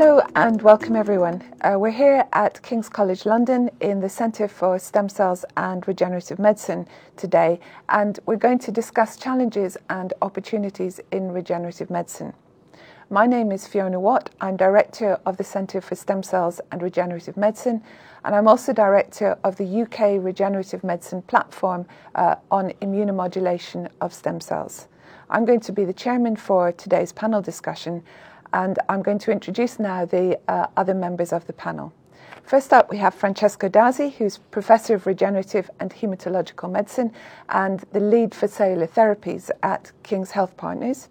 Hello and welcome everyone. Uh, we're here at King's College London in the Centre for Stem Cells and Regenerative Medicine today, and we're going to discuss challenges and opportunities in regenerative medicine. My name is Fiona Watt. I'm Director of the Centre for Stem Cells and Regenerative Medicine, and I'm also Director of the UK Regenerative Medicine Platform uh, on immunomodulation of stem cells. I'm going to be the chairman for today's panel discussion, and I'm going to introduce now the uh, other members of the panel. First up, we have Francesco Dazzi, who's Professor of Regenerative and Hematological Medicine and the lead for cellular therapies at King's Health Partners.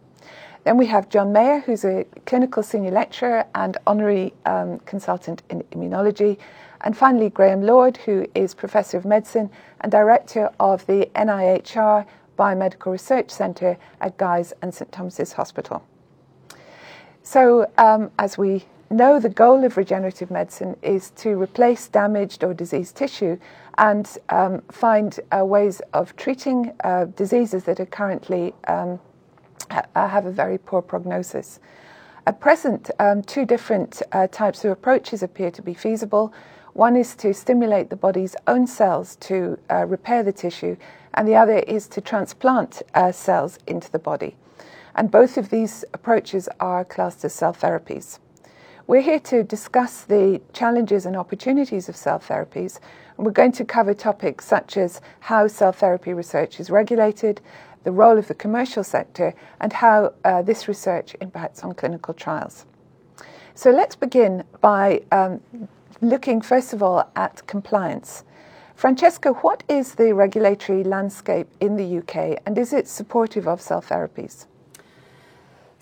Then we have John Maher, who's a clinical senior lecturer and honorary um, consultant in immunology. And finally, Graham Lord, who is Professor of Medicine and Director of the NIHR Biomedical Research Centre at Guy's and St Thomas's Hospital. So, um, as we know, the goal of regenerative medicine is to replace damaged or diseased tissue and um, find uh, ways of treating uh, diseases that are currently um, ha- uh, have a very poor prognosis. At present, um, two different uh, types of approaches appear to be feasible. One is to stimulate the body's own cells to uh, repair the tissue, and the other is to transplant uh, cells into the body and both of these approaches are classed as cell therapies. We're here to discuss the challenges and opportunities of cell therapies, and we're going to cover topics such as how cell therapy research is regulated, the role of the commercial sector, and how uh, this research impacts on clinical trials. So let's begin by um, looking first of all at compliance. Francesco, what is the regulatory landscape in the UK and is it supportive of cell therapies?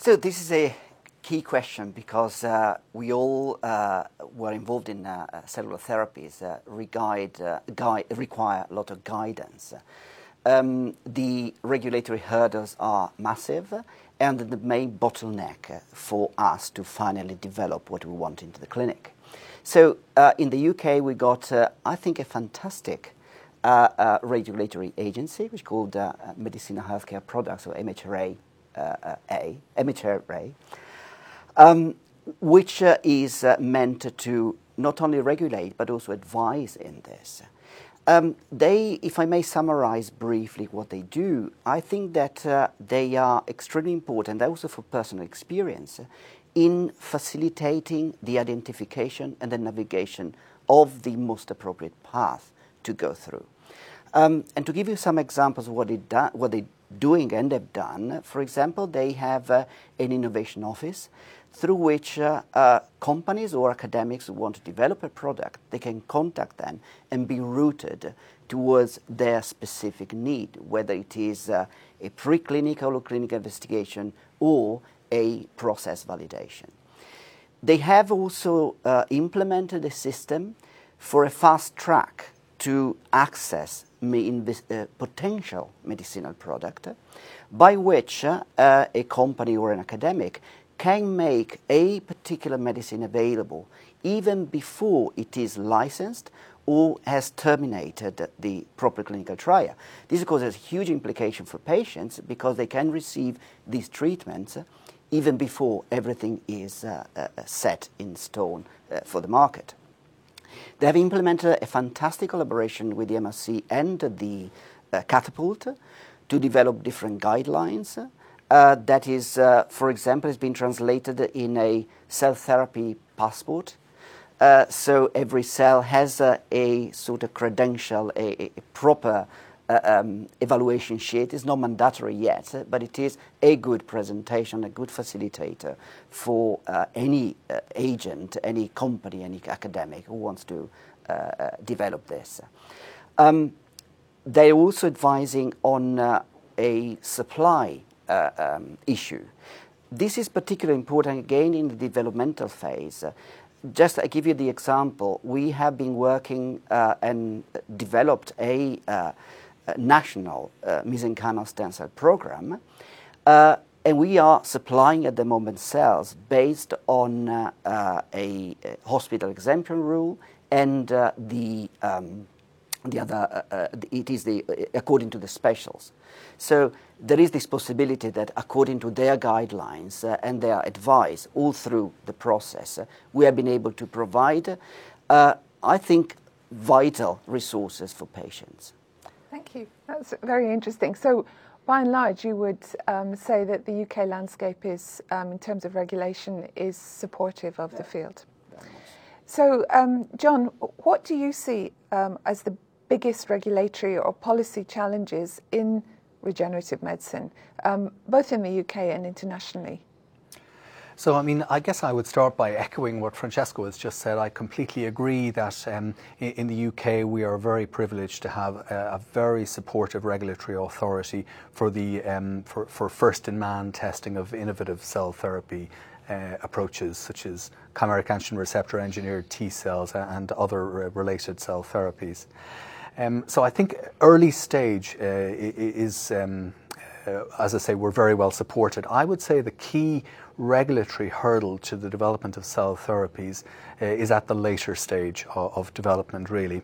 So this is a key question because uh, we all uh, were involved in uh, cellular therapies uh, regard, uh, guide, require a lot of guidance. Um, the regulatory hurdles are massive and the main bottleneck for us to finally develop what we want into the clinic. So uh, in the UK we got, I think, a fantastic regulatory agency which is called Medicinal Healthcare Products or MHRA uh, A, MHRA, um, which uh, is uh, meant to not only regulate but also advise in this. Um, they, if I may summarize briefly what they do, I think that uh, they are extremely important, also for personal experience, in facilitating the identification and the navigation of the most appropriate path to go through. Um, and to give you some examples of what, it do, what they doing and have done. For example, they have uh, an innovation office through which uh, uh, companies or academics who want to develop a product, they can contact them and be routed towards their specific need, whether it is uh, a preclinical or clinical investigation or a process validation. They have also uh, implemented a system for a fast track to access uh, potential medicinal product by which uh, a company or an academic can make a particular medicine available even before it is licensed or has terminated the proper clinical trial. This, of course, has huge implication for patients because they can receive these treatments even before everything is uh, uh, set in stone uh, for the market. They have implemented a fantastic collaboration with the MRC and the uh, Catapult to develop different guidelines. Uh, that is, uh, for example, has been translated in a cell therapy passport. Uh, so every cell has a sort of credential, a, a proper uh, um, evaluation sheet is not mandatory yet, but it is a good presentation, a good facilitator for uh, any uh, agent, any company, any academic who wants to uh, uh, develop this. Um, they're also advising on uh, a supply um, issue. This is particularly important again in the developmental phase just I give you the example, we have been working uh, and developed a uh, national uh, mesenchymal stem cell program. Uh, and we are supplying at the moment cells based on uh, uh a, hospital exemption rule and uh, the, um, the other, uh, it is the, according to the specials. So there is this possibility that according to their guidelines uh, and their advice all through the process, uh, we have been able to provide, uh, I think, vital resources for patients. Thank you. That's very interesting. So, by and large, you would um, say that the UK landscape is, um, in terms of regulation, is supportive of yeah. the field. So, um, John, what do you see um, as the biggest regulatory or policy challenges in regenerative medicine, um, both in the UK and internationally? So, I mean, I guess I would start by echoing what Francesco has just said. I completely agree that um, in, the UK we are very privileged to have a, a very supportive regulatory authority for the um, for, for first in man testing of innovative cell therapy uh, approaches such as chimeric antigen receptor engineered T cells and other related cell therapies. Um, so I think early stage uh, is. Um, uh, as I say, we're very well supported. I would say the key regulatory hurdle to the development of cell therapies uh, is at the later stage of, of development, really.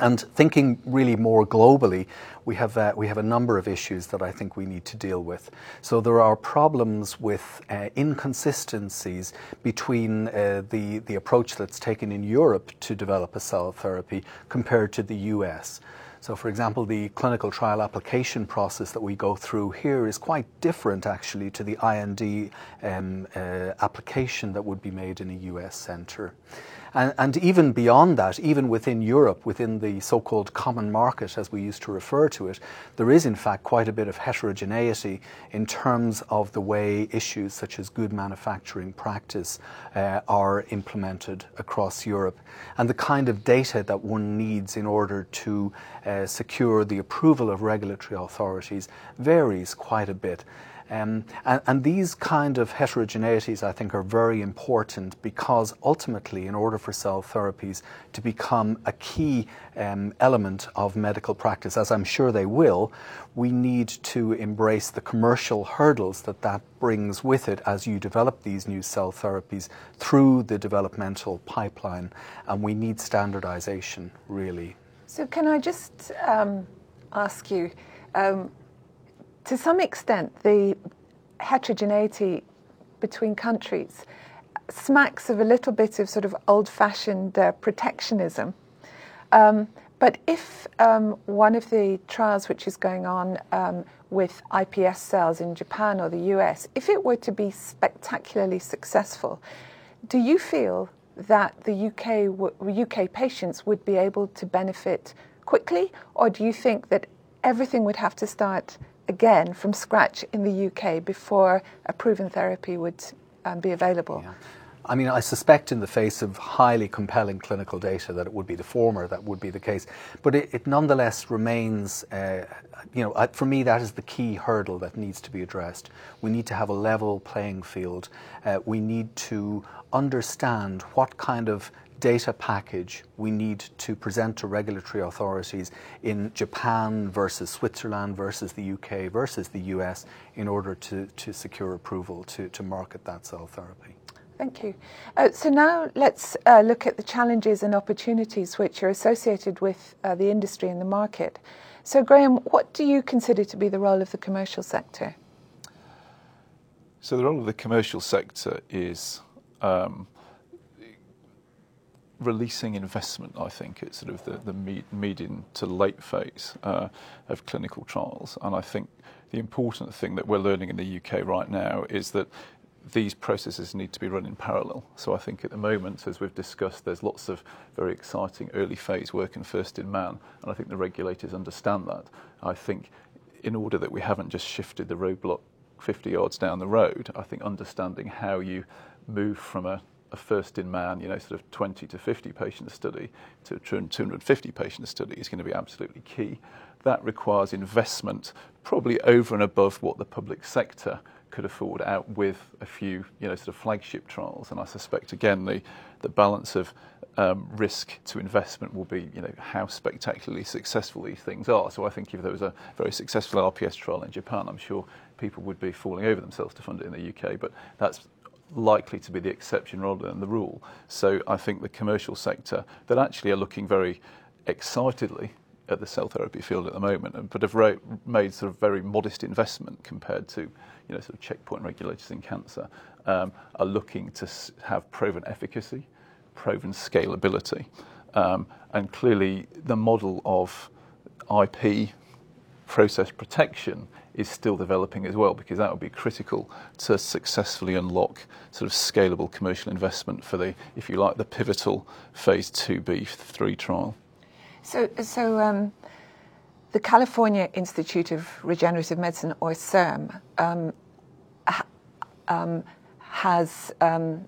And thinking really more globally, we have, uh, we have a number of issues that I think we need to deal with. So there are problems with uh, inconsistencies between uh, the, the approach that's taken in Europe to develop a cell therapy compared to the US. So, for example, the clinical trial application process that we go through here is quite different actually to the IND um, uh, application that would be made in a US centre. And, and, even beyond that, even within Europe, within the so called common market, as we used to refer to it, there is in fact quite a bit of heterogeneity in terms of the way issues such as good manufacturing practice uh, are implemented across Europe and the kind of data that one needs in order to uh, secure the approval of regulatory authorities varies quite a bit. Um, and, and, these kind of heterogeneities, I think, are very important because ultimately, in order for cell therapies to become a key um, element of medical practice, as I'm sure they will, we need to embrace the commercial hurdles that that brings with it as you develop these new cell therapies through the developmental pipeline. And we need standardization, really. So, can I just um, ask you? Um, to some extent, the heterogeneity between countries smacks of a little bit of sort of old fashioned uh, protectionism. Um, but if um, one of the trials which is going on um, with iPS cells in Japan or the US, if it were to be spectacularly successful, do you feel that the UK, w- UK patients would be able to benefit quickly, or do you think that everything would have to start again from scratch in the UK before a proven therapy would um, be available? Yeah. I mean, I suspect in the face of highly compelling clinical data that it would be the former that would be the case. But it, it nonetheless remains, uh, you know, for me, that is the key hurdle that needs to be addressed. We need to have a level playing field. Uh, we need to understand what kind of data package we need to present to regulatory authorities in Japan versus Switzerland versus the UK versus the US in order to, to secure approval to, to market that cell therapy. Thank you. Uh, so now let's uh, look at the challenges and opportunities which are associated with uh, the industry and the market. So, Graham, what do you consider to be the role of the commercial sector? So, the role of the commercial sector is um, releasing investment, I think, at sort of the, the medium to late phase uh, of clinical trials. And I think the important thing that we're learning in the UK right now is that these processes need to be run in parallel. So I think at the moment, as we've discussed, there's lots of very exciting early phase work in first in man, and I think the regulators understand that. I think in order that we haven't just shifted the roadblock 50 yards down the road, I think understanding how you move from a a first in man, you know, sort of 20 to 50 patient study to 250 patient study is going to be absolutely key. That requires investment, probably over and above what the public sector could afford out with a few, you know, sort of flagship trials. And I suspect, again, the, the balance of um, risk to investment will be, you know, how spectacularly successful these things are. So I think if there was a very successful iPS trial in Japan, I'm sure people would be falling over themselves to fund it in the UK. But that's likely to be the exception rather than the rule. So I think the commercial sector that actually are looking very excitedly at the cell therapy field at the moment, but have made sort of very modest investment compared to, you know, sort of checkpoint regulators in cancer, um, are looking to s- have proven efficacy, proven scalability, um, and clearly the model of IP process protection is still developing as well because that would be critical to successfully unlock sort of scalable commercial investment for the, if you like, the pivotal phase 2b 3 trial. So, so um, the California Institute of Regenerative Medicine, or CIRM, um, um, has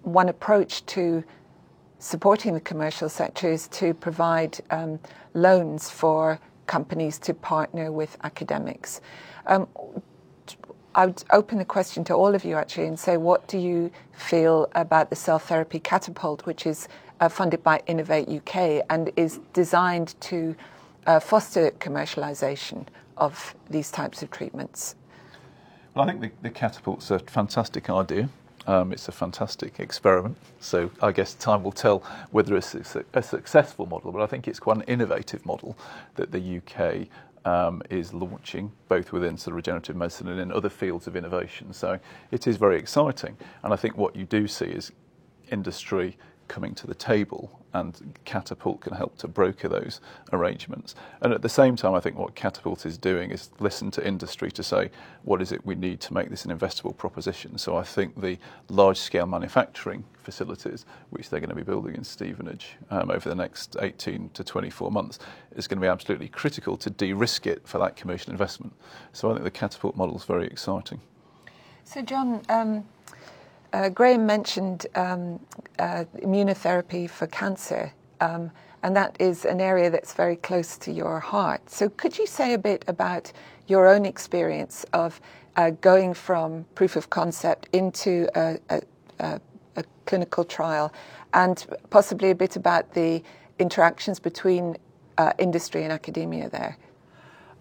one approach to supporting the commercial sector is to provide loans for companies to partner with academics. Um, I would open the question to all of you actually and say, what do you feel about the cell therapy catapult, which is uh, funded by Innovate UK and is designed to uh, foster commercialisation of these types of treatments? Well, I think the, the catapult's a fantastic idea. Um, it's a fantastic experiment. So I guess time will tell whether it's a, a successful model, but I think it's quite an innovative model that the UK um, is launching, both within sort of regenerative medicine and in other fields of innovation. So it is very exciting. And I think what you do see is industry coming to the table and Catapult can help to broker those arrangements. And at the same time, I think what Catapult is doing is listen to industry to say, what is it we need to make this an investable proposition? So I think the large scale manufacturing facilities, which they're going to be building in Stevenage um, over the next 18 to 24 months, is going to be absolutely critical to de risk it for that commercial investment. So I think the Catapult model is very exciting. So, John, um, uh, Graham mentioned um, uh, immunotherapy for cancer, um, and that is an area that's very close to your heart. So, could you say a bit about your own experience of uh, going from proof of concept into a, a, a, a, clinical trial, and possibly a bit about the interactions between uh, industry and academia there?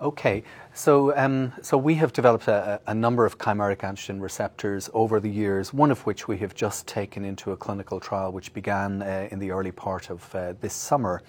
Okay, so um, so we have developed a, a, number of chimeric antigen receptors over the years. One of which we have just taken into a clinical trial, which began uh, in the early part of uh, this summer.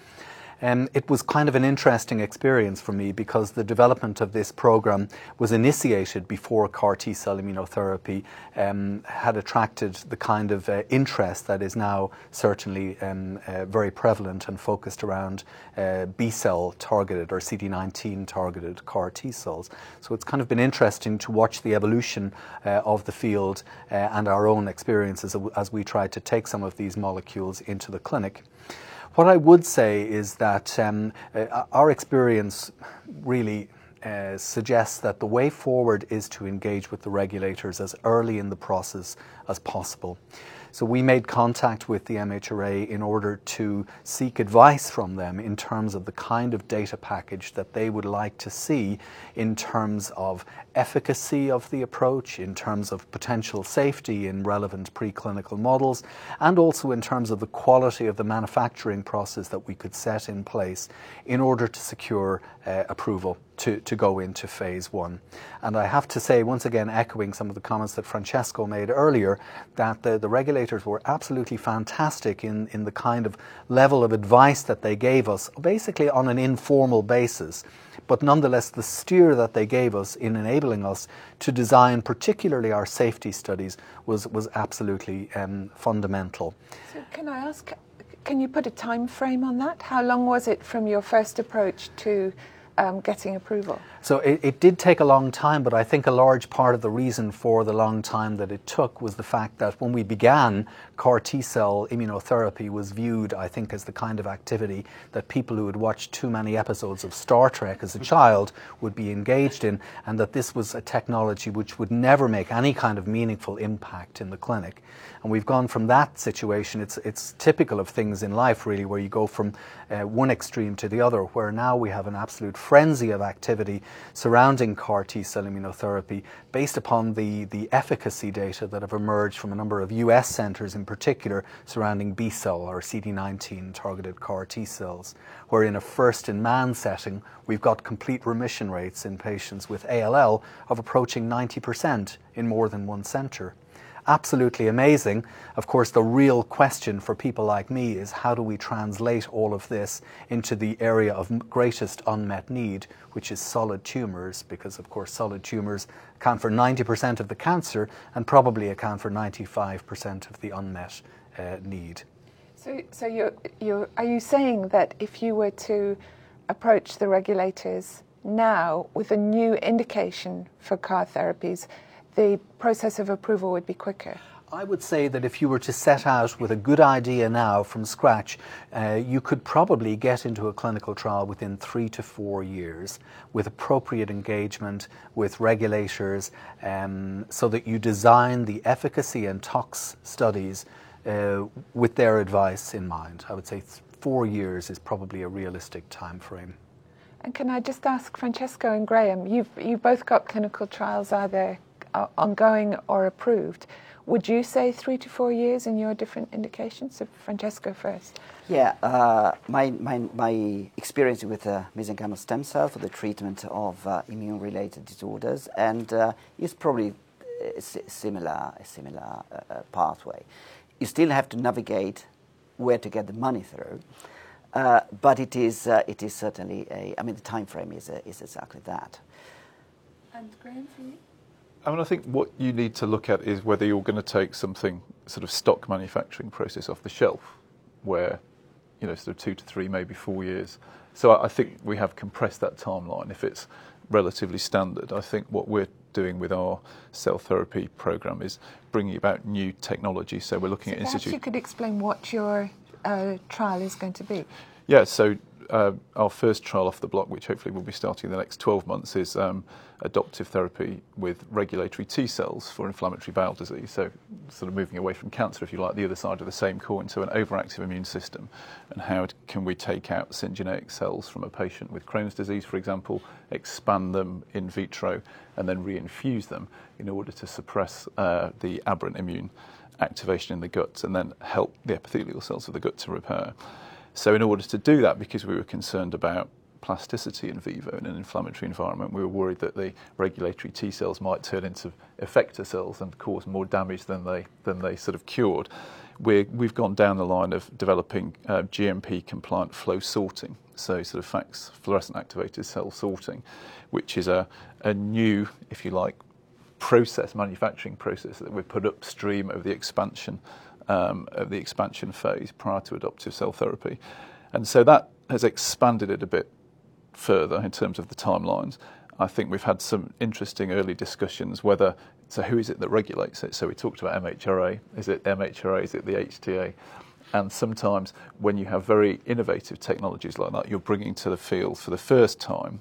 Um, it was kind of an interesting experience for me because the development of this program was initiated before CAR T cell immunotherapy um, had attracted the kind of uh, interest that is now certainly um, uh, very prevalent and focused around uh, B cell targeted or CD19 targeted CAR T cells. So it's kind of been interesting to watch the evolution uh, of the field uh, and our own experiences as we try to take some of these molecules into the clinic. What I would say is that um, uh, our experience really uh, suggests that the way forward is to engage with the regulators as early in the process as possible. So we made contact with the MHRA in order to seek advice from them in terms of the kind of data package that they would like to see in terms of efficacy of the approach, in terms of potential safety in relevant preclinical models, and also in terms of the quality of the manufacturing process that we could set in place in order to secure uh, approval to, to go into phase one. And I have to say, once again, echoing some of the comments that Francesco made earlier, that the, the regulators were absolutely fantastic in, in the kind of level of advice that they gave us, basically on an informal basis. But nonetheless, the steer that they gave us in enabling us to design, particularly our safety studies, was, was absolutely um, fundamental. So, can I ask, can you put a time frame on that? How long was it from your first approach to um, getting approval? So it, it, did take a long time, but I think a large part of the reason for the long time that it took was the fact that when we began, CAR T cell immunotherapy was viewed, I think, as the kind of activity that people who had watched too many episodes of Star Trek as a child would be engaged in, and that this was a technology which would never make any kind of meaningful impact in the clinic. And we've gone from that situation, it's, it's typical of things in life, really, where you go from uh, one extreme to the other, where now we have an absolute frenzy of activity surrounding CAR T cell immunotherapy based upon the, the efficacy data that have emerged from a number of US centres in particular surrounding B cell or CD19 targeted CAR T cells, where in a first in man setting, we've got complete remission rates in patients with ALL of approaching 90% in more than one centre. Absolutely amazing. Of course, the real question for people like me is how do we translate all of this into the area of greatest unmet need, which is solid tumours, because of course solid tumours account for 90% of the cancer and probably account for 95% of the unmet uh, need. So, so you're, you're, are you saying that if you were to approach the regulators now with a new indication for CAR therapies, the process of approval would be quicker? I would say that if you were to set out with a good idea now from scratch, uh, you could probably get into a clinical trial within three to four years with appropriate engagement with regulators um, so that you design the efficacy and tox studies uh, with their advice in mind. I would say four years is probably a realistic time frame. And can I just ask Francesco and Graham, you've, you've both got clinical trials either uh, ongoing or approved. Would you say three to four years in your different indications? So Francesco first. Yeah, uh, my, my, my experience with uh, mesenchymal stem cell for the treatment of uh, immune-related disorders and uh, is probably a similar, a similar uh, uh, pathway. You still have to navigate where to get the money through. Uh, but it is, uh, it is certainly a, I mean, the time frame is, uh, is exactly that. And Graham, for you? I mean, I think what you need to look at is whether you're going to take something sort of stock manufacturing process off the shelf, where, you know, sort of two to three, maybe four years. So I think we have compressed that timeline. If it's relatively standard, I think what we're doing with our cell therapy program is bringing about new technology. So we're looking so at institute. you could explain what your uh, trial is going to be. Yeah. So uh, our first trial off the block, which hopefully will be starting in the next 12 months, is um, adoptive therapy with regulatory T cells for inflammatory bowel disease. So, sort of moving away from cancer, if you like, the other side of the same coin, so an overactive immune system. And how can we take out syngeneic cells from a patient with Crohn's disease, for example, expand them in vitro, and then reinfuse them in order to suppress uh, the aberrant immune activation in the gut and then help the epithelial cells of the gut to repair. So, in order to do that, because we were concerned about plasticity in vivo in an inflammatory environment, we were worried that the regulatory T cells might turn into effector cells and cause more damage than they than they sort of cured. we have gone down the line of developing uh, GMP compliant flow sorting, so sort of FACS fluorescent activated cell sorting, which is a, a new, if you like, process, manufacturing process that we put upstream of the expansion Um, of the expansion phase prior to adoptive cell therapy. And so that has expanded it a bit further in terms of the timelines. I think we've had some interesting early discussions whether, so who is it that regulates it? So we talked about MHRA. Is it MHRA? Is it the HTA? And sometimes when you have very innovative technologies like that, you're bringing to the field for the first time.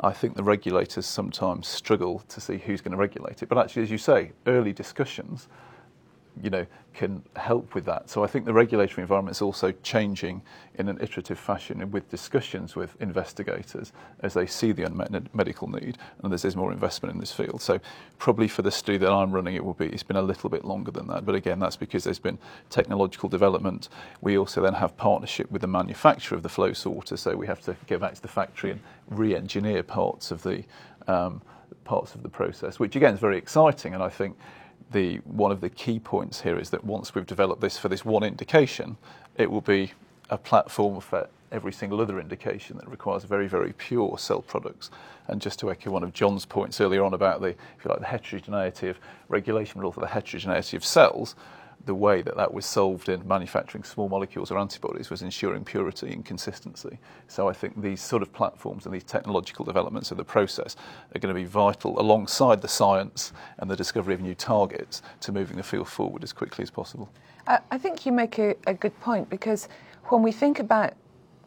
I think the regulators sometimes struggle to see who's going to regulate it. But actually, as you say, early discussions you know, can help with that. So I think the regulatory environment is also changing in an iterative fashion with discussions with investigators as they see the unmet medical need and there's more investment in this field. So probably for the study that I'm running, it will be it's been a little bit longer than that. But again, that's because there's been technological development. We also then have partnership with the manufacturer of the flow sorter, so we have to go back to the factory and re-engineer parts of the um, parts of the process, which again is very exciting. And I think the one of the key points here is that once we've developed this for this one indication, it will be a platform for every single other indication that requires very, very pure cell products. And just to echo one of John's points earlier on about the, if you like, the heterogeneity of regulation, but also the heterogeneity of cells, the way that that was solved in manufacturing small molecules or antibodies was ensuring purity and consistency. So I think these sort of platforms and these technological developments of the process are going to be vital alongside the science and the discovery of new targets to moving the field forward as quickly as possible. I think you make a, a good point because when we think about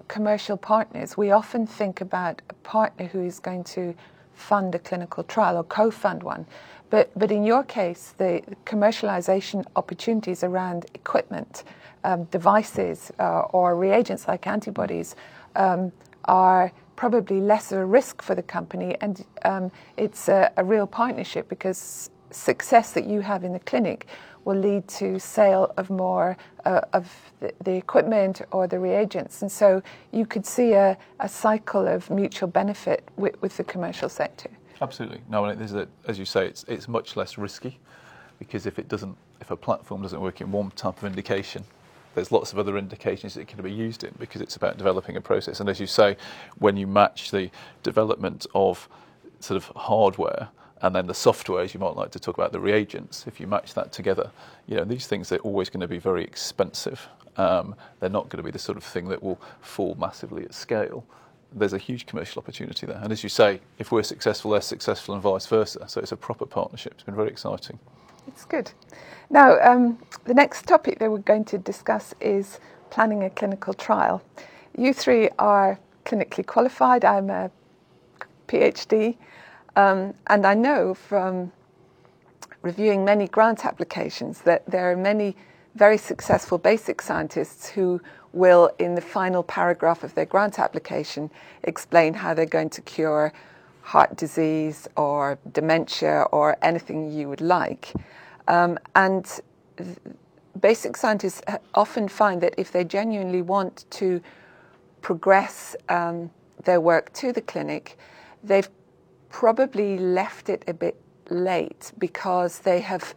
commercial partners, we often think about a partner who is going to fund a clinical trial or co-fund one. But, but in your case, the commercialization opportunities around equipment, um, devices, uh, or reagents like antibodies um, are probably less of a risk for the company, and um, it's a, a, real partnership because success that you have in the clinic will lead to sale of more uh, of the, the, equipment or the reagents, and so you could see a, a cycle of mutual benefit with, with the commercial sector. Absolutely. No, and a, as you say, it's, it's much less risky because if it doesn't, if a platform doesn't work in one type of indication, there's lots of other indications it can be used in because it's about developing a process. And as you say, when you match the development of sort of hardware and then the software, as you might like to talk about the reagents, if you match that together, you know, these things are always going to be very expensive. Um, they're not going to be the sort of thing that will fall massively at scale. There's a huge commercial opportunity there. And as you say, if we're successful, they're successful, and vice versa. So it's a proper partnership. It's been very exciting. It's good. Now, um, the next topic that we're going to discuss is planning a clinical trial. You three are clinically qualified. I'm a PhD. Um, and I know from reviewing many grant applications that there are many very successful basic scientists who will, in the final paragraph of their grant application, explain how they're going to cure heart disease or dementia or anything you would like. Um, and basic scientists often find that if they genuinely want to progress um, their work to the clinic, they've probably left it a bit late because they have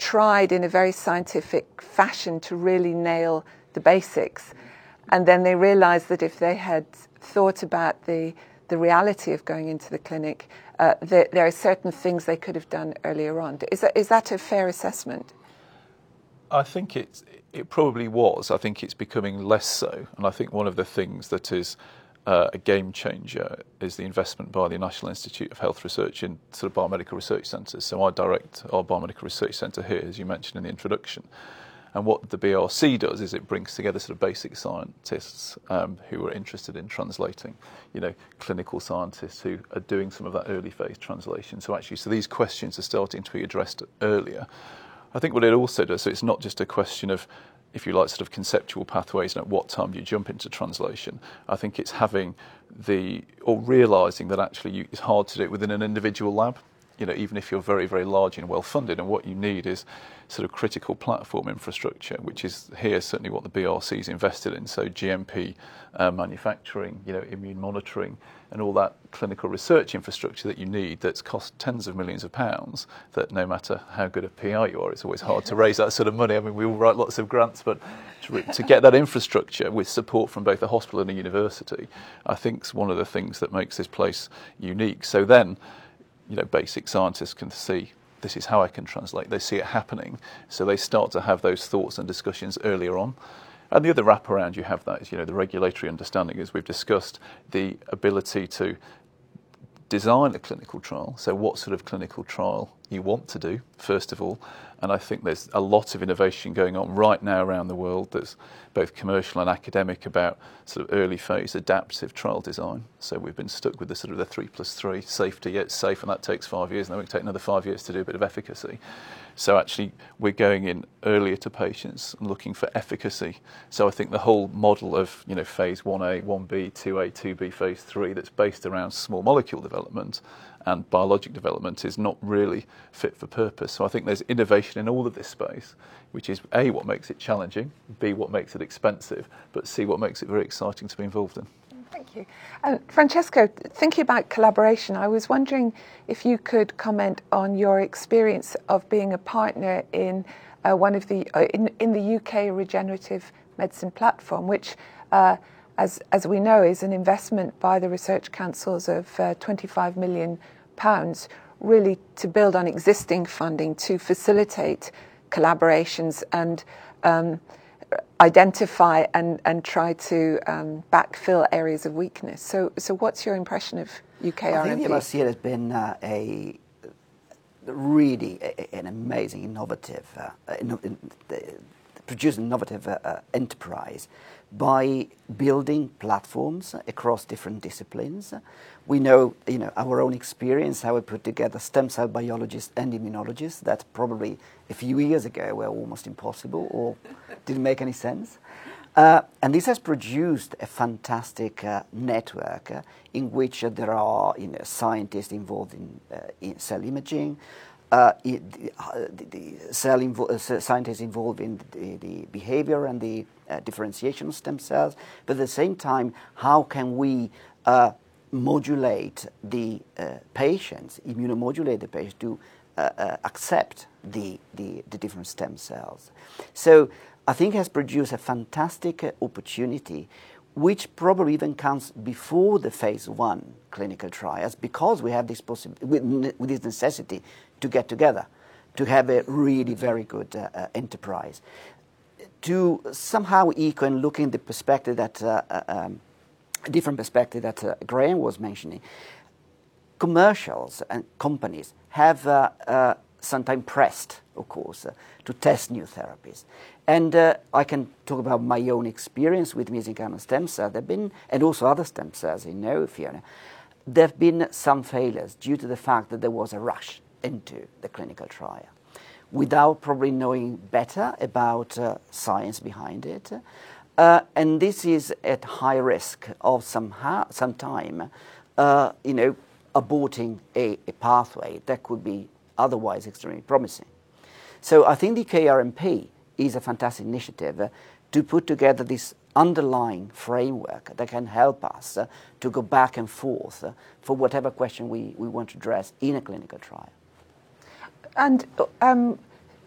tried in a very scientific fashion to really nail the basics. And then they realized that if they had thought about the, the reality of going into the clinic, uh, that there are certain things they could have done earlier on. Is that, is that a fair assessment? I think it, it probably was. I think it's becoming less so. And I think one of the things that is a game changer is the investment by the National Institute of Health Research in sort of biomedical research centres. So I direct our biomedical research centre here, as you mentioned in the introduction. And what the BRC does is it brings together sort of basic scientists um, who are interested in translating, you know, clinical scientists who are doing some of that early phase translation. So actually, so these questions are starting to be addressed earlier. I think what it also does, so it's not just a question of if you like, sort of conceptual pathways and at what time do you jump into translation. I think it's having the, or realizing that actually you, it's hard to do it within an individual lab, you know, even if you're very, very large and well funded. And what you need is sort of critical platform infrastructure, which is here certainly what the BRC is invested in. So GMP uh, manufacturing, you know, immune monitoring, and all that clinical research infrastructure that you need that's cost tens of millions of pounds that no matter how good a PI you are, it's always hard to raise that sort of money. I mean, we all write lots of grants, but to, to get that infrastructure with support from both a hospital and a university, I think is one of the things that makes this place unique. So then, you know, basic scientists can see this is how I can translate. They see it happening, so they start to have those thoughts and discussions earlier on. And the other wraparound you have that is, you know, the regulatory understanding, as we've discussed, the ability to design a clinical trial. So, what sort of clinical trial you want to do, first of all. And I think there's a lot of innovation going on right now around the world that's both commercial and academic about sort of early phase adaptive trial design. So we've been stuck with the sort of the three plus three safety, yet safe, and that takes five years, and then we take another five years to do a bit of efficacy. So actually, we're going in earlier to patients and looking for efficacy. So I think the whole model of you know phase 1A, 1B, 2A, 2B, phase 3 that's based around small molecule development and biologic development is not really fit for purpose. So I think there's innovation in all of this space, which is A, what makes it challenging, B, what makes it expensive, but C, what makes it very exciting to be involved in. Thank you. Uh, Francesco, thinking about collaboration, I was wondering if you could comment on your experience of being a partner in uh, one of the uh, in, in the UK regenerative medicine platform, which, uh, as as we know, is an investment by the research councils of uh, 25 million pounds, really to build on existing funding to facilitate collaborations and. Um, identify and, and try to um, backfill areas of weakness. So, so what's your impression of UK I think the MRC has been uh, a really a, an amazing, innovative, uh, inno- in, produce innovative uh, uh, enterprise by building platforms across different disciplines. We know, you know, our own experience, how we put together stem cell biologists and immunologists that probably a few years ago were almost impossible or didn't make any sense. Uh, and this has produced a fantastic uh, network uh, in which there are you know, scientists involved in, uh, in cell imaging, uh, uh, cell invo- uh, scientists involved in the, the behavior and the differentiation of stem cells, but at the same time, how can we modulate the patients, immunomodulate the patients to accept the, the, the, different stem cells. So I think has produced a fantastic opportunity which probably even comes before the phase one clinical trials because we have this possibility with, with, this necessity to get together to have a really very good uh, uh, enterprise to somehow echo and look in the perspective that uh, uh um, different perspective that uh, Graham was mentioning commercials and companies have uh, sometimes pressed of course to test new therapies and uh, I can talk about my own experience with mesenchymal stem cells. There have been, and also other stem cells, you know, Fiona. There have been some failures due to the fact that there was a rush into the clinical trial without probably knowing better about uh, science behind it. Uh, and this is at high risk of somehow, some time, uh, you know, aborting a, a pathway that could be otherwise extremely promising. So I think the KRMP is a fantastic initiative to put together this underlying framework that can help us to go back and forth for whatever question we, we want to address in a clinical trial. And um,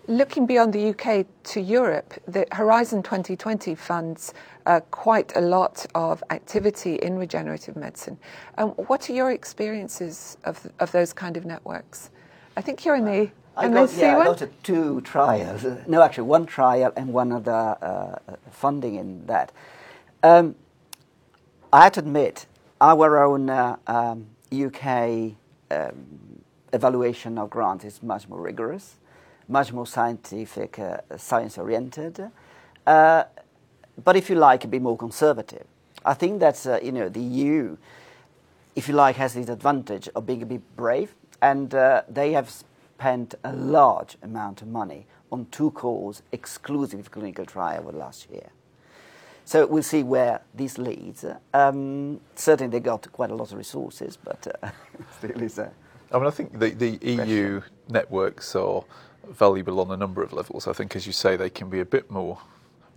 looking beyond the UK to Europe, the Horizon 2020 funds uh, quite a lot of activity in regenerative medicine. Um, what are your experiences of, of those kind of networks? I think you're in the I got, yeah, I got two trials. No, actually, one trial and one other uh, funding in that. Um, I have to admit, our own uh, um, UK um, evaluation of grants is much more rigorous, much more scientific, uh, science oriented, uh, but if you like, a bit more conservative. I think that's, uh, you know, the EU, if you like, has this advantage of being a bit brave, and uh, they have spent a large amount of money on two calls exclusive clinical trial over the last year. So we'll see where this leads. Um, certainly, they got quite a lot of resources, but uh, still is a. I mean, I think the, the EU networks are valuable on a number of levels. I think, as you say, they can be a bit more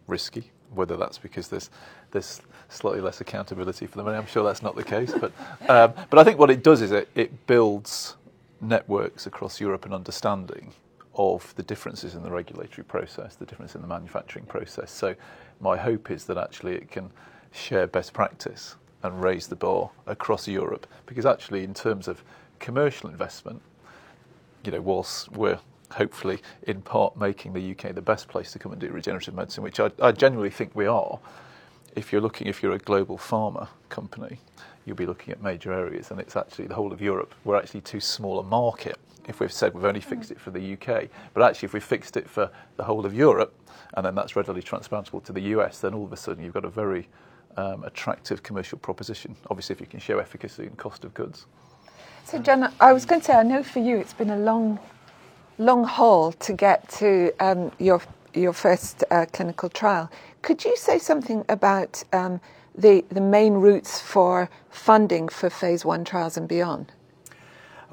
risky. Whether that's because there's there's slightly less accountability for the money, I'm sure that's not the case. But um, but I think what it does is it, it builds networks across Europe and understanding of the differences in the regulatory process, the difference in the manufacturing process. So, my hope is that actually it can share best practice and raise the bar across Europe. Because actually, in terms of commercial investment, you know, whilst we're hopefully in part making the UK the best place to come and do regenerative medicine, which I, I genuinely think we are. If you're looking, if you're a global pharma company, you'll be looking at major areas, and it's actually the whole of Europe. We're actually too small a market if we've said we've only fixed it for the UK. But actually, if we fixed it for the whole of Europe, and then that's readily transplantable to the US, then all of a sudden you've got a very um, attractive commercial proposition. Obviously, if you can show efficacy and cost of goods. So, Jen, I was going to say, I know for you it's been a long, long haul to get to um, your your first uh, clinical trial. Could you say something about um, the, the main routes for funding for phase one trials and beyond?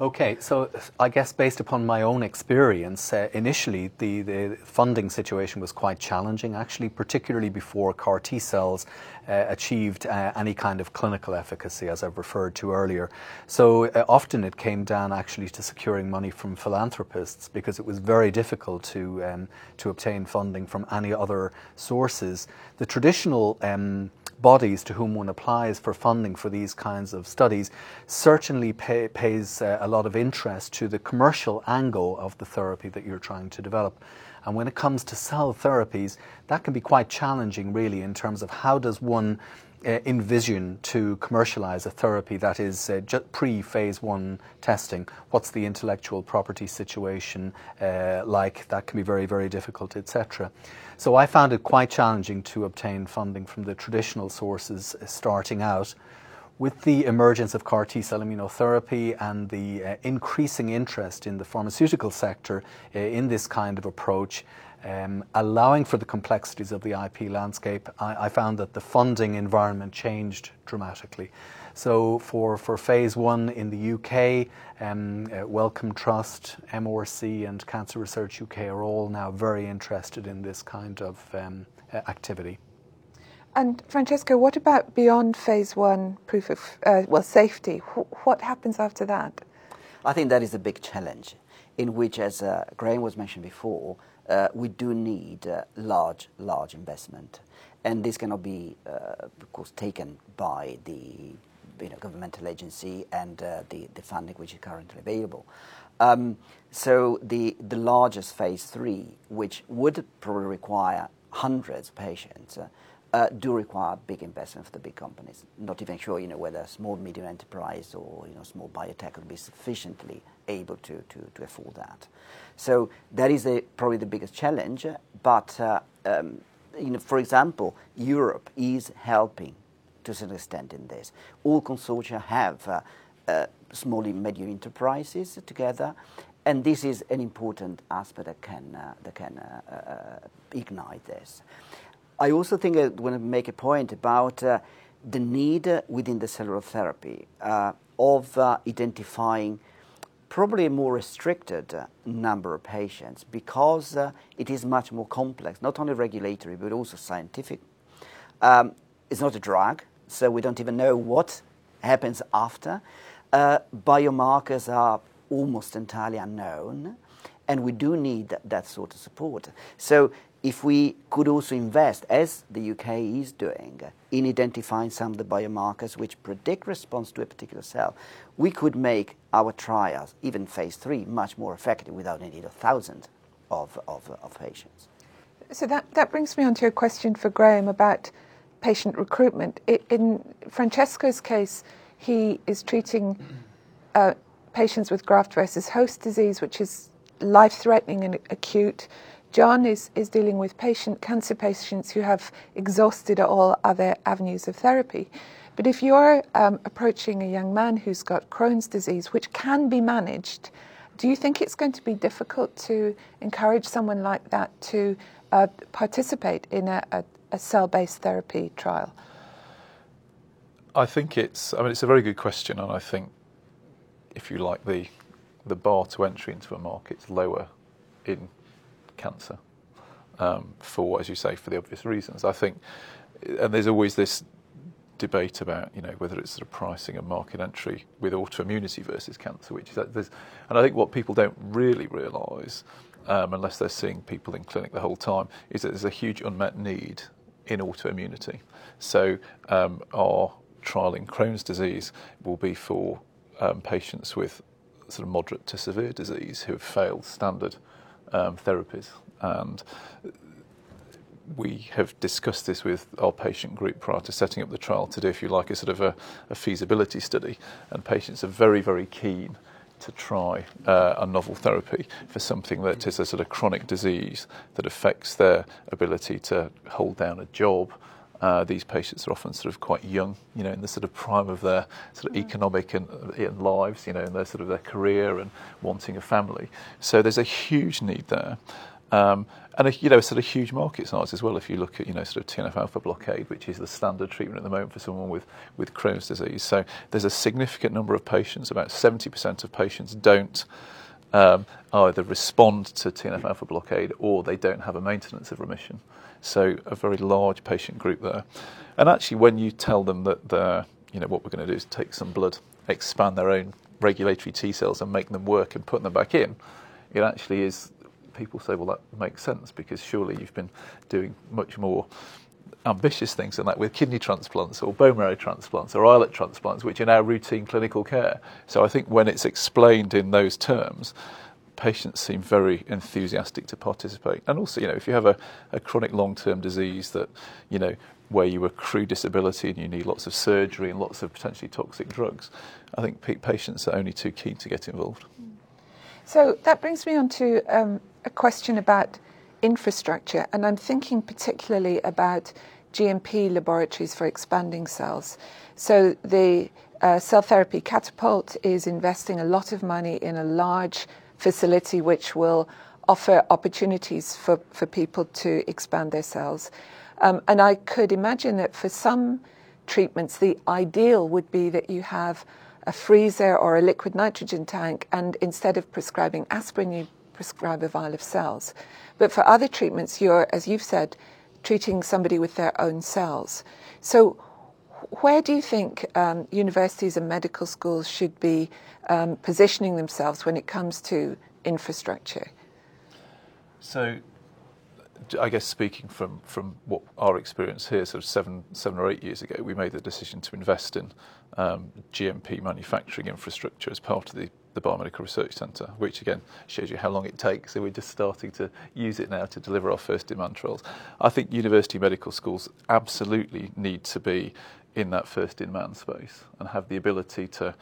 Okay, so I guess based upon my own experience, uh, initially the, the funding situation was quite challenging, actually, particularly before CAR T cells uh, achieved uh, any kind of clinical efficacy, as I've referred to earlier. So uh, often it came down actually to securing money from philanthropists because it was very difficult to, um, to obtain funding from any other sources. The traditional um, bodies to whom one applies for funding for these kinds of studies certainly pay, pays uh, a lot of interest to the commercial angle of the therapy that you're trying to develop. And when it comes to cell therapies, that can be quite challenging, really, in terms of how does one uh, envision to commercialize a therapy that is uh, pre phase one testing? What's the intellectual property situation uh, like? That can be very, very difficult, etc. So I found it quite challenging to obtain funding from the traditional sources uh, starting out. With the emergence of CAR T cell immunotherapy and the uh, increasing interest in the pharmaceutical sector uh, in this kind of approach, um, allowing for the complexities of the IP landscape, I, I, found that the funding environment changed dramatically. So for, for phase one in the UK, um, uh, Wellcome Trust, MRC, and Cancer Research UK are all now very interested in this kind of um, activity. And Francesco, what about beyond phase one proof of uh, well safety? Wh- what happens after that? I think that is a big challenge, in which, as uh, Graham was mentioned before, uh, we do need uh, large, large investment, and this cannot be, uh, of course, taken by the you know, governmental agency and uh, the, the funding which is currently available. Um, so the, the largest phase three, which would probably require hundreds of patients, uh, uh, do require big investment for the big companies. Not even sure, you know, whether a small medium enterprise or you know small biotech would be sufficiently able to, to, to afford that. So that is a, probably the biggest challenge. But uh, um, you know, for example, Europe is helping to some extent in this. All consortia have uh, uh, small and medium enterprises together, and this is an important aspect that can, uh, that can uh, uh, ignite this. I also think I want to make a point about uh, the need within the cellular therapy of identifying probably a more restricted uh, number of patients because uh, it is much more complex, not only regulatory but also scientific. Um, it's not a drug, so we don't even know what happens after. Uh, biomarkers are almost entirely unknown, and we do need that, that sort of support. So if we could also invest, as the UK is doing, in identifying some of the biomarkers which predict response to a particular cell, we could make our trials, even phase three, much more effective without the need of thousands of, of, of patients. So that, that brings me on to a question for Graham about patient recruitment. In Francesco's case, he is treating uh, patients with graft versus host disease, which is life threatening and acute. John is, is dealing with patient cancer patients who have exhausted all other avenues of therapy. But if you're um, approaching a young man who's got Crohn's disease, which can be managed, do you think it's going to be difficult to encourage someone like that to uh, participate in a, a, a cell based therapy trial? I think it's. I mean, it's a very good question, and I think, if you like, the the bar to entry into a market lower in cancer um, for, as you say, for the obvious reasons. I think, and there's always this debate about you know whether it's sort of pricing and market entry with autoimmunity versus cancer, which is there's, and I think what people don't really realise, um, unless they're seeing people in clinic the whole time, is that there's a huge unmet need in autoimmunity. So um, our trial in Crohn's disease will be for um, patients with sort of moderate to severe disease who have failed standard um, therapies. And we have discussed this with our patient group prior to setting up the trial to do, if you like, a sort of a, a feasibility study. And patients are very, very keen to try uh, a novel therapy for something that is a sort of chronic disease that affects their ability to hold down a job, uh, these patients are often sort of quite young, you know, in the sort of prime of their sort of mm. economic and, and lives, you know, in their sort of their career and wanting a family. So there's a huge need there. Um, and a, you know, sort of huge market size as well. If you look at you know sort of TNF alpha blockade, which is the standard treatment at the moment for someone with with Crohn's disease, so there's a significant number of patients. About 70% of patients don't um, either respond to TNF alpha blockade or they don't have a maintenance of remission. So a very large patient group there. And actually, when you tell them that they're, you know, what we're going to do is take some blood, expand their own regulatory T cells and make them work and put them back in, it actually is. People say, well, that makes sense because surely you've been doing much more ambitious things than that with kidney transplants or bone marrow transplants or islet transplants, which are now routine clinical care. So I think when it's explained in those terms, patients seem very enthusiastic to participate. And also, you know, if you have a, a chronic long-term disease that, you know, where you accrue disability and you need lots of surgery and lots of potentially toxic drugs, I think patients are only too keen to get involved. So that brings me on to um, a question about infrastructure, and I'm thinking particularly about GMP laboratories for expanding cells. So the uh, cell therapy catapult is investing a lot of money in a large facility which will offer opportunities for, for people to expand their cells. Um, and I could imagine that for some treatments, the ideal would be that you have a freezer or a liquid nitrogen tank, and instead of prescribing aspirin, you prescribe a vial of cells. But for other treatments, you're, as you've said, treating somebody with their own cells. So, where do you think um, universities and medical schools should be um, positioning themselves when it comes to infrastructure? So, I guess speaking from, from what our experience here, sort of seven seven or eight years ago, we made the decision to invest in um, GMP manufacturing infrastructure as part of the, the Biomedical Research Centre, which again shows you how long it takes. So we're just starting to use it now to deliver our first in man trials. I think university medical schools absolutely need to be in that first in man space and have the ability to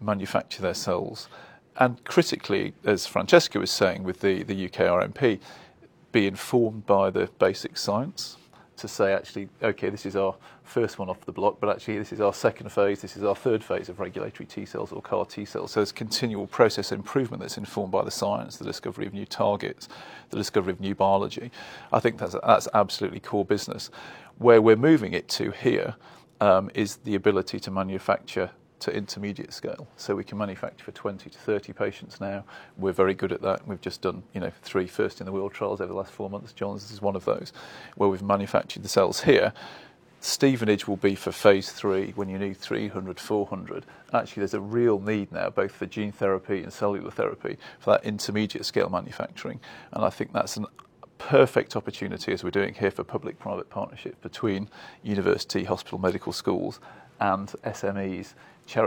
manufacture their cells. And critically, as Francesco was saying with the, the UK RMP, be informed by the basic science to say, actually, okay, this is our first one off the block, but actually, this is our second phase, this is our third phase of regulatory T cells or CAR T cells. So there's continual process improvement that's informed by the science, the discovery of new targets, the discovery of new biology. I think that's, that's absolutely core business. Where we're moving it to here Um, is the ability to manufacture to intermediate scale. So we can manufacture for 20 to 30 patients now. We're very good at that. We've just done, you know, three first in the world trials over the last four months. John's is one of those, where we've manufactured the cells here. Stevenage will be for phase three when you need 300, 400. Actually, there's a real need now, both for gene therapy and cellular therapy, for that intermediate scale manufacturing. And I think that's an perfect opportunity, as we're doing here, for public private partnership between university, hospital, medical schools, and SMEs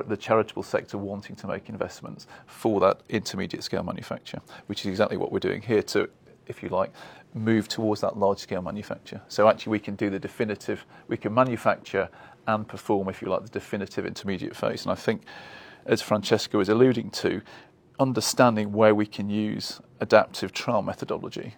the charitable sector wanting to make investments for that intermediate scale manufacture, which is exactly what we're doing here to, if you like, move towards that large scale manufacture. So actually, we can do the definitive, we can manufacture and perform, if you like, the definitive intermediate phase. And I think, as Francesco was alluding to, understanding where we can use adaptive trial methodology,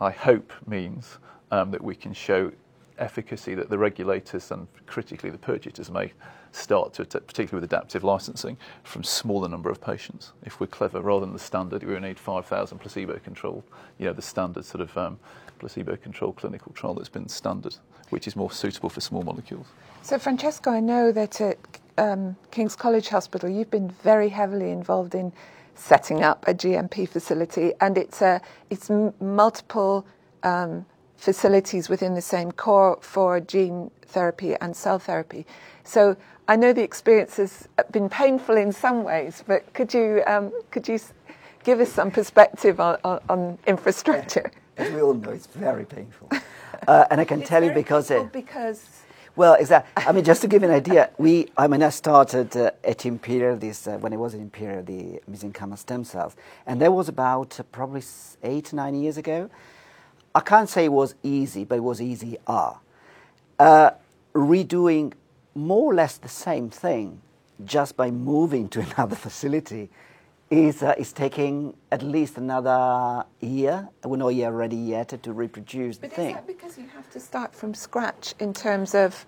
I hope means um, that we can show efficacy that the regulators and critically the purchasers may start to, particularly with adaptive licensing, from smaller number of patients. If we're clever, rather than the standard, we need 5,000 placebo-controlled, you know, the standard sort of um, placebo-controlled clinical trial that's been standard, which is more suitable for small molecules. So, Francesco, I know that at um, King's College Hospital, you've been very heavily involved in setting up a GMP facility, and it's a it's m- multiple um, facilities within the same core for gene therapy and cell therapy. So I know the experience has been painful in some ways, but could you um, could you give us some perspective on, on, on infrastructure? As we all know, it's very painful, uh, and I can it's tell you because it, because. Well, exactly. I mean, just to give you an idea, we, I mean, I started uh, at Imperial, this, uh, when I was at Imperial, the mesenchymal stem cells, and that was about uh, probably eight, nine years ago. I can't say it was easy, but it was easy. Ah, uh, redoing more or less the same thing just by moving to another facility is, uh, is taking at least another year. We're not yet ready yet to reproduce but the thing. Is that because you have to start from scratch in terms of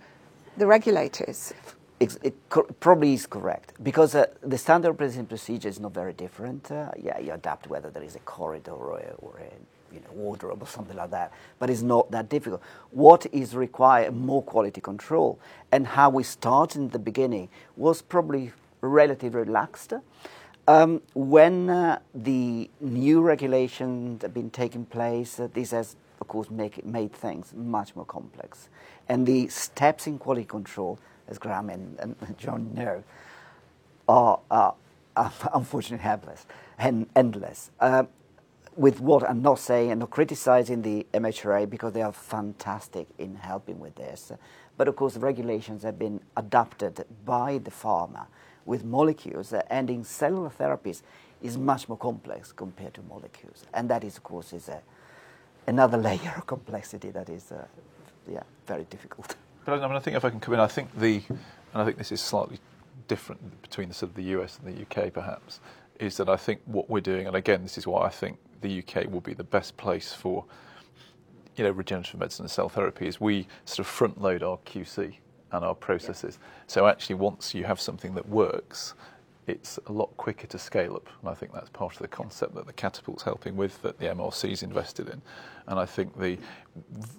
the regulators? It, it co- probably is correct because uh, the standard operating procedure is not very different. Uh, yeah, you adapt whether there is a corridor or a, or a you know, wardrobe or something like that, but it's not that difficult. What is required, more quality control, and how we started in the beginning was probably relatively relaxed. Um, when uh, the new regulations have been taking place, uh, this has, of course, make, made things much more complex. And the steps in quality control, as Graham and, and John know, are, are, are unfortunately helpless and endless. Uh, with what I'm not saying and not criticizing the MHRA because they are fantastic in helping with this. But of course, the regulations have been adopted by the pharma with molecules, uh, and in cellular therapies is much more complex compared to molecules. And that is, of course, is a, another layer of complexity that is, uh, yeah, very difficult. But I mean, I think if I can come in, I think the, and I think this is slightly different between the sort of the US and the UK, perhaps, is that I think what we're doing, and again, this is why I think the UK will be the best place for you know regenerative medicine and cell therapy is we sort of front load our QC and our processes. Yeah. So actually, once you have something that works, it's a lot quicker to scale up. And I think that's part of the concept that the Catapult's helping with, that the MRC's invested in. And I think the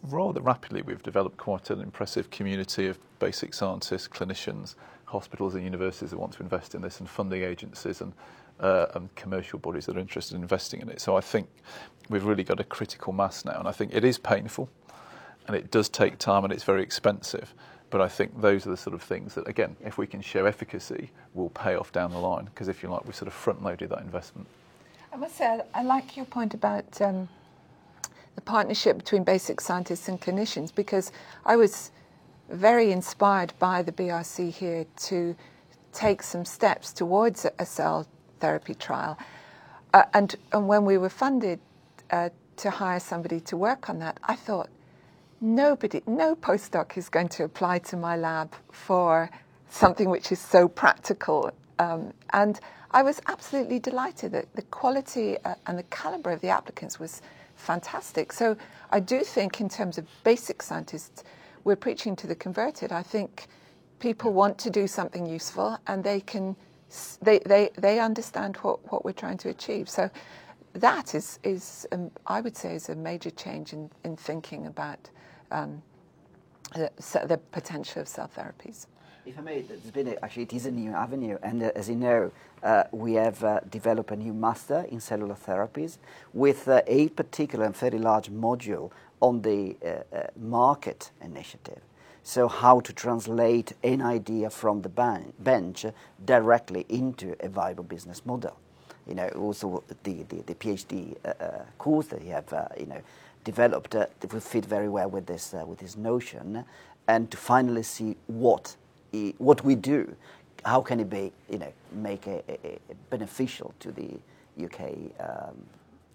rather rapidly we've developed quite an impressive community of basic scientists, clinicians, hospitals and universities that want to invest in this, and funding agencies and uh, and commercial bodies that are interested in investing in it. So I think we've really got a critical mass now, and I think it is painful. and it does take time and it's very expensive. But I think those are the sort of things that, again, if we can show efficacy, will pay off down the line. Because if you like, we sort of front loaded that investment. I must say, I like your point about um, the partnership between basic scientists and clinicians because I was very inspired by the BRC here to take some steps towards a cell therapy trial. Uh, and, and when we were funded uh, to hire somebody to work on that, I thought, nobody, no postdoc is going to apply to my lab for something which is so practical. Um, and I was absolutely delighted that the quality uh, and the caliber of the applicants was fantastic. So I do think, in terms of basic scientists, we're preaching to the converted. I think people want to do something useful and they can they, they, they understand what, what we're trying to achieve. So that is, is um, I would say, is a major change in, in thinking about um, the, potential of cell therapies. If I may, there's been a, actually it is a new avenue, and uh, as you know, uh, we have uh, developed a new master in cellular therapies with uh, a particular and very large module on the uh, uh, market initiative. So, how to translate an idea from the bench directly into a viable business model. You know, also the, the, the PhD course that you have, you know, developed uh, will fit very well with this uh, with this notion, and to finally see what what we do, how can it be you know make a, a, a beneficial to the UK um,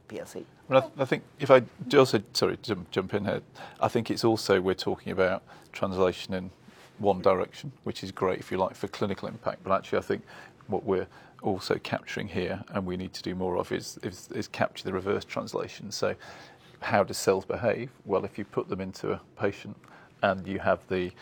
PLC. Well, I, I, think if I also sorry jump, jump in here, I think it's also we're talking about translation in one direction, which is great if you like for clinical impact. But actually, I think what we're also capturing here, and we need to do more of, is, is, is capture the reverse translation. So how do cells behave? Well, if you put them into a patient and you have the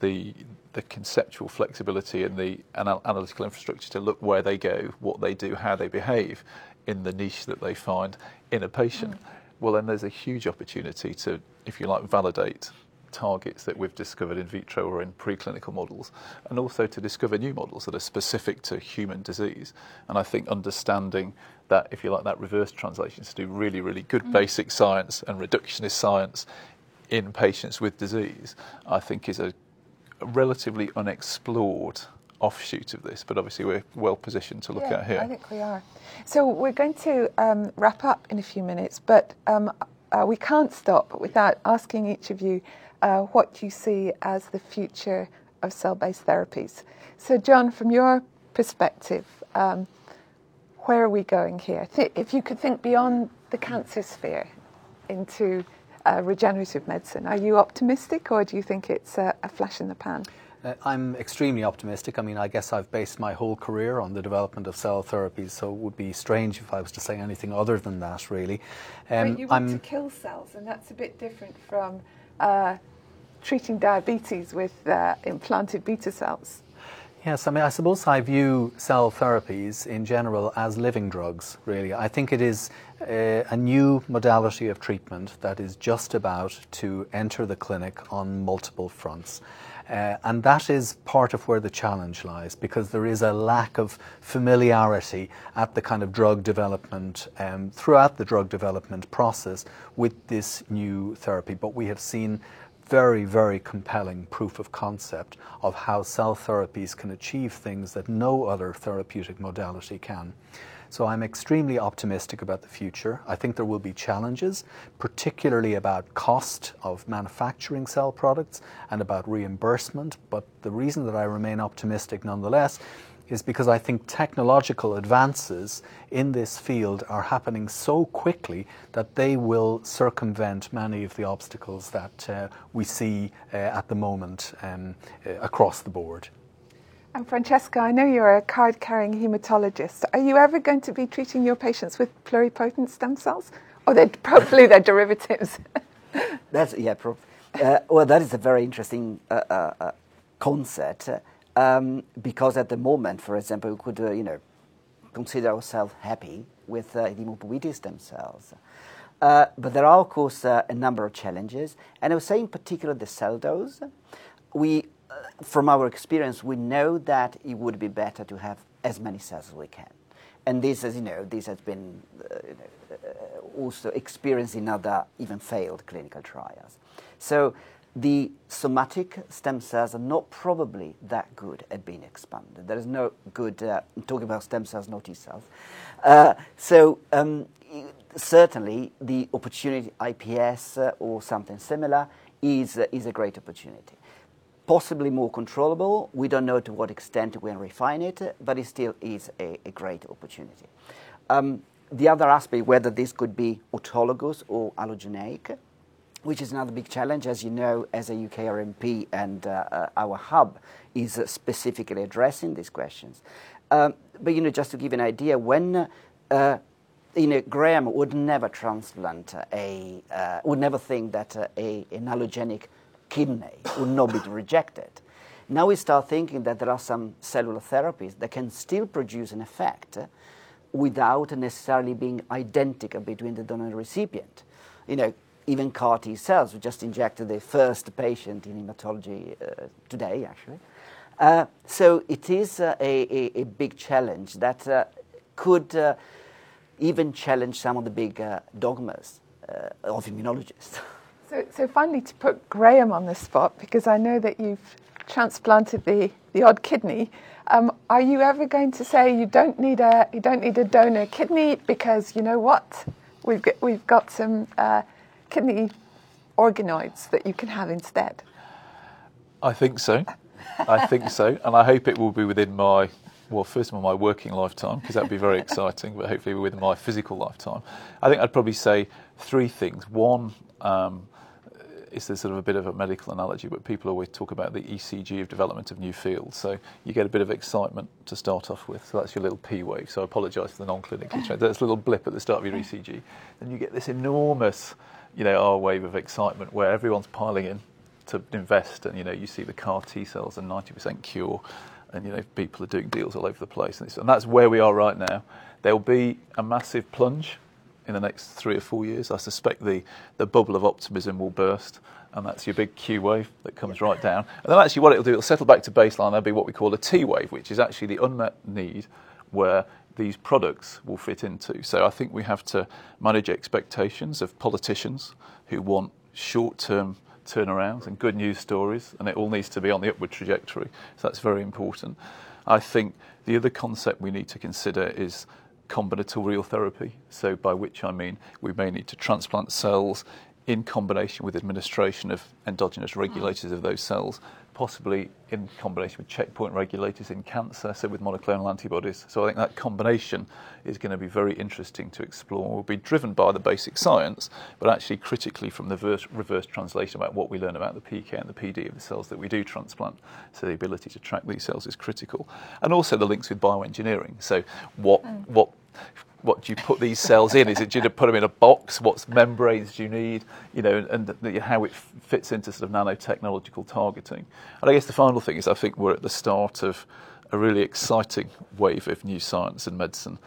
the the conceptual flexibility and the anal- analytical infrastructure to look where they go, what they do, how they behave in the niche that they find in a patient, mm. well, then there's a huge opportunity to, if you like, validate targets that we've discovered in vitro or in preclinical models, and also to discover new models that are specific to human disease. And I think understanding that, if you like, that reverse translation is to do really, really good mm. basic science and reductionist science in patients with disease, I think is a, relatively unexplored offshoot of this, but obviously we're well positioned to look yeah, at here. I think we are. So we're going to um, wrap up in a few minutes, but um, uh, we can't stop without asking each of you uh, what you see as the future of cell based therapies. So, John, from your perspective, um, where are we going here? Th- if you could think beyond the cancer sphere into uh, regenerative medicine, are you optimistic or do you think it's a, a flash in the pan? Uh, I'm extremely optimistic. I mean, I guess I've based my whole career on the development of cell therapies, so it would be strange if I was to say anything other than that, really. Um, but you want I'm, to kill cells, and that's a bit different from uh, treating diabetes with uh, implanted beta cells. Yes, I mean, I suppose I view cell therapies in general as living drugs, really. I think it is a, uh, a, new modality of treatment that is just about to enter the clinic on multiple fronts. Uh, and that is part of where the challenge lies because there is a lack of familiarity at the kind of drug development, um, throughout the drug development process with this new therapy. But we have seen very, very compelling proof of concept of how cell therapies can achieve things that no other therapeutic modality can. So I'm extremely optimistic about the future. I think there will be challenges, particularly about cost of manufacturing cell products and about reimbursement. But the reason that I remain optimistic nonetheless is because I think technological advances in this field are happening so quickly that they will circumvent many of the obstacles that uh, we see uh, at the moment um, uh, across the board. And Francesco, I know you're a card carrying hematologist. Are you ever going to be treating your patients with pluripotent stem cells? Or they're, hopefully they're derivatives. That's, yeah, pro- uh, well, that is a very interesting uh, uh, concept. Um, because at the moment, for example, we could, uh, you know, consider ourselves happy with uh, hematopoietic stem cells. Uh, but there are, of course, uh, a number of challenges. And I would say, in particular, the cell dose. We, uh, from our experience, we know that it would be better to have as many cells as we can. And this, as you know, this has been uh, also experienced in other even failed clinical trials. So the somatic stem cells are not probably that good at being expanded. There is no good, uh, talking about stem cells, not T cells. Uh, so um, certainly the opportunity, iPS uh, or something similar, is, uh, is a great opportunity. Possibly more controllable. We don't know to what extent we can refine it, but it still is a, a great opportunity. Um, the other aspect, whether this could be autologous or allogeneic, which is another big challenge. As you know, as a UK RMP and uh, our hub is uh, specifically addressing these questions. Um, but you know, just to give an idea, when uh, you know, Graham would never transplant a, uh, would never think that uh, a, an allogenic kidney would not be rejected. Now we start thinking that there are some cellular therapies that can still produce an effect without necessarily being identical between the donor and recipient. You know, even CAR T cells. We just injected the first patient in hematology uh, today, actually. Uh, so it is uh, a, a, a, big challenge that uh, could uh, even challenge some of the big uh, dogmas of immunologists. So, so finally, to put Graham on the spot, because I know that you've transplanted the, the odd kidney. Um, are you ever going to say you don't need a you don't need a donor kidney because you know what we've got, we've got some kidney organoids that you can have instead? I think so. I think so, and I hope it will be within my well, first of all, my working lifetime because that'd be very exciting, but hopefully within my physical lifetime. I think I'd probably say three things. One. Um, is sort of a bit of a medical analogy, but people always talk about the ECG of development of new fields. So you get a bit of excitement to start off with. So that's your little P wave. So I apologise for the non-clinical. That's a little blip at the start of your ECG. Then you get this enormous you know, R wave of excitement where everyone's piling in to invest, and you know, you see the CAR T cells and 90% cure, and you know, people are doing deals all over the place, and that's where we are right now. There will be a massive plunge in the next three or four years. I suspect the the bubble of optimism will burst, and that's your big Q wave that comes right down. And then actually, what it'll do, it'll settle back to baseline. There'll be what we call a T wave, which is actually the unmet need where these products will fit into. So I think we have to manage expectations of politicians who want short term turnarounds and good news stories, and it all needs to be on the upward trajectory. So that's very important. I think the other concept we need to consider is combinatorial therapy. So, by which I mean we may need to transplant cells in combination with administration of endogenous regulators of those cells possibly in combination with checkpoint regulators in cancer, so with monoclonal antibodies. So I think that combination is going to be very interesting to explore. We'll be driven by the basic science, but actually critically from the reverse, reverse translation about what we learn about the PK and the PD of the cells that we do transplant. So the ability to track these cells is critical, and also the links with bioengineering. So what mm. what what do you put these cells in? Is it do you put them in a box? What membranes do you need? You know, and, and how it fits into sort of nanotechnological targeting. And I guess the final thing is I think we're at the start of a really exciting wave of new science and medicine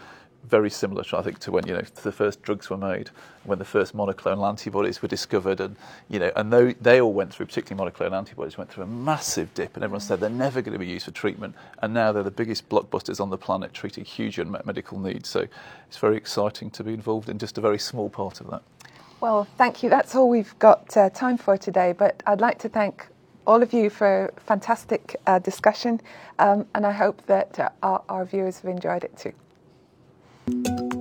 very similar, I think, to when you know the first drugs were made, when the first monoclonal antibodies were discovered, and you know, and they, they all went through, particularly monoclonal antibodies, went through a massive dip, and everyone said they're never going to be used for treatment, and now they're the biggest blockbusters on the planet, treating huge unmet medical needs. So it's very exciting to be involved in just a very small part of that. Well, thank you. That's all we've got uh, time for today, but I'd like to thank all of you for a fantastic uh, discussion, um, and I hope that uh, our, our viewers have enjoyed it too. You.